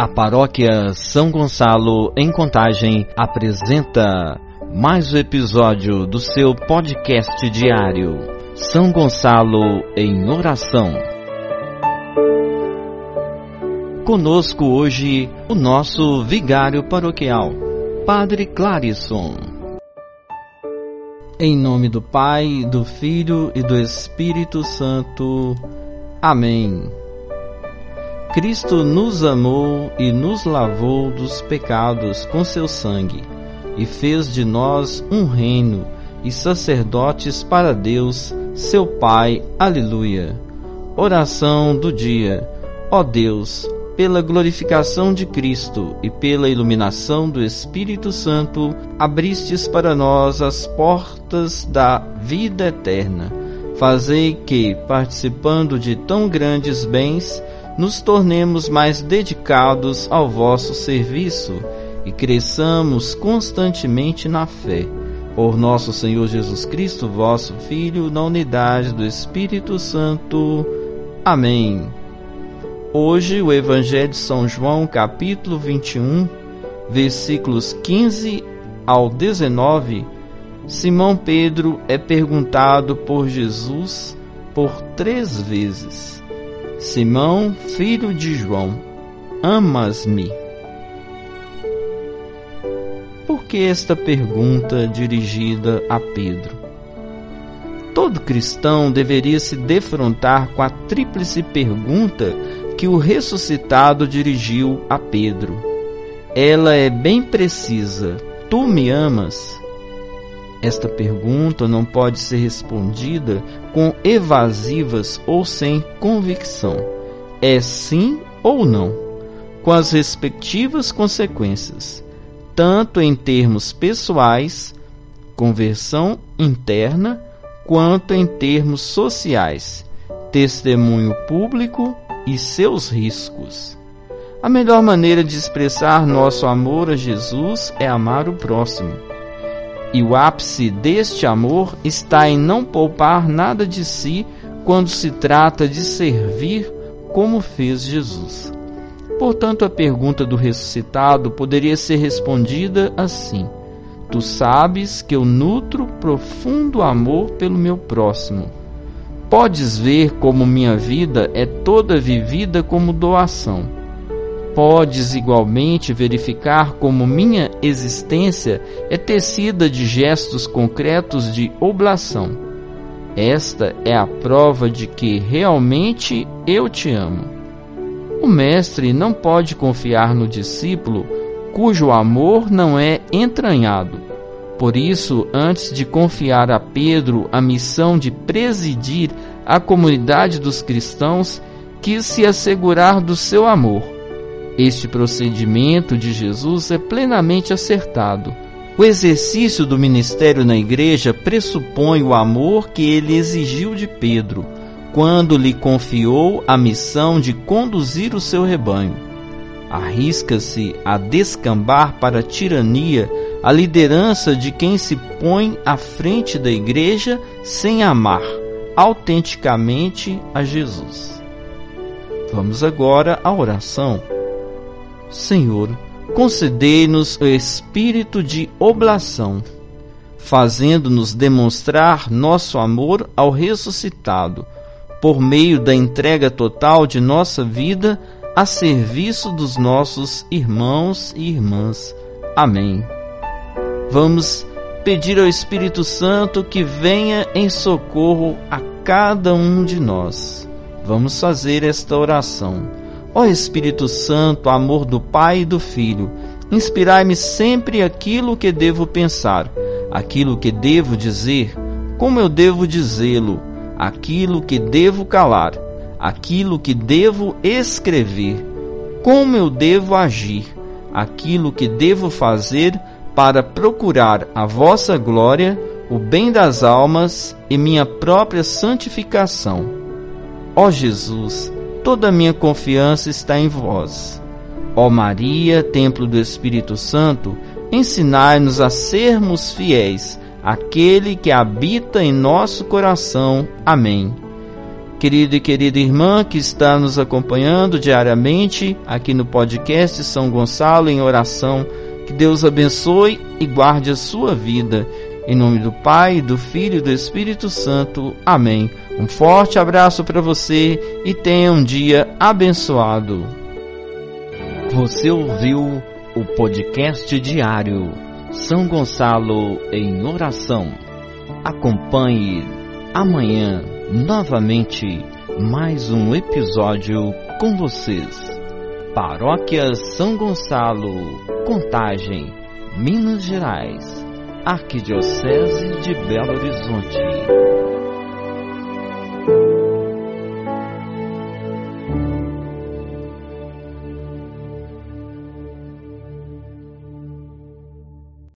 A paróquia São Gonçalo, em Contagem, apresenta mais um episódio do seu podcast diário, São Gonçalo em Oração. Conosco hoje o nosso vigário paroquial, Padre Clarisson. Em nome do Pai, do Filho e do Espírito Santo. Amém. Cristo nos amou e nos lavou dos pecados com seu sangue, e fez de nós um reino e sacerdotes para Deus, seu Pai. Aleluia. Oração do dia. Ó Deus, pela glorificação de Cristo e pela iluminação do Espírito Santo, abristes para nós as portas da vida eterna. Fazei que, participando de tão grandes bens, nos tornemos mais dedicados ao vosso serviço e cresçamos constantemente na fé. Por nosso Senhor Jesus Cristo, vosso Filho, na unidade do Espírito Santo. Amém. Hoje, o Evangelho de São João, capítulo 21, versículos 15 ao 19, Simão Pedro é perguntado por Jesus por três vezes Simão, filho de João, amas-me? Por que esta pergunta dirigida a Pedro? Todo cristão deveria se defrontar com a tríplice pergunta que o ressuscitado dirigiu a Pedro. Ela é bem precisa: Tu me amas? Esta pergunta não pode ser respondida com evasivas ou sem convicção. É sim ou não, com as respectivas consequências, tanto em termos pessoais, conversão interna, quanto em termos sociais, testemunho público e seus riscos. A melhor maneira de expressar nosso amor a Jesus é amar o próximo e o ápice deste amor está em não poupar nada de si quando se trata de servir como fez Jesus. Portanto, a pergunta do ressuscitado poderia ser respondida assim: Tu sabes que eu nutro profundo amor pelo meu próximo. Podes ver como minha vida é toda vivida como doação Podes igualmente verificar como minha existência é tecida de gestos concretos de oblação. Esta é a prova de que realmente eu te amo. O mestre não pode confiar no discípulo cujo amor não é entranhado. Por isso, antes de confiar a Pedro a missão de presidir a comunidade dos cristãos, quis se assegurar do seu amor este procedimento de Jesus é plenamente acertado. O exercício do ministério na igreja pressupõe o amor que ele exigiu de Pedro, quando lhe confiou a missão de conduzir o seu rebanho. Arrisca-se a descambar para a tirania a liderança de quem se põe à frente da igreja sem amar autenticamente a Jesus. Vamos agora à oração. Senhor, concedei-nos o espírito de oblação, fazendo-nos demonstrar nosso amor ao ressuscitado, por meio da entrega total de nossa vida a serviço dos nossos irmãos e irmãs. Amém. Vamos pedir ao Espírito Santo que venha em socorro a cada um de nós. Vamos fazer esta oração. Ó Espírito Santo, amor do Pai e do Filho, inspirai-me sempre aquilo que devo pensar, aquilo que devo dizer, como eu devo dizê-lo, aquilo que devo calar, aquilo que devo escrever, como eu devo agir, aquilo que devo fazer para procurar a vossa glória, o bem das almas e minha própria santificação. Ó Jesus, toda a minha confiança está em vós. Ó Maria, templo do Espírito Santo, ensinai-nos a sermos fiéis àquele que habita em nosso coração. Amém. Querida e querida irmã que está nos acompanhando diariamente aqui no podcast São Gonçalo em oração, que Deus abençoe e guarde a sua vida. Em nome do Pai, do Filho e do Espírito Santo. Amém. Um forte abraço para você e tenha um dia abençoado. Você ouviu o podcast diário São Gonçalo em Oração. Acompanhe amanhã novamente mais um episódio com vocês. Paróquia São Gonçalo, Contagem, Minas Gerais, Arquidiocese de Belo Horizonte.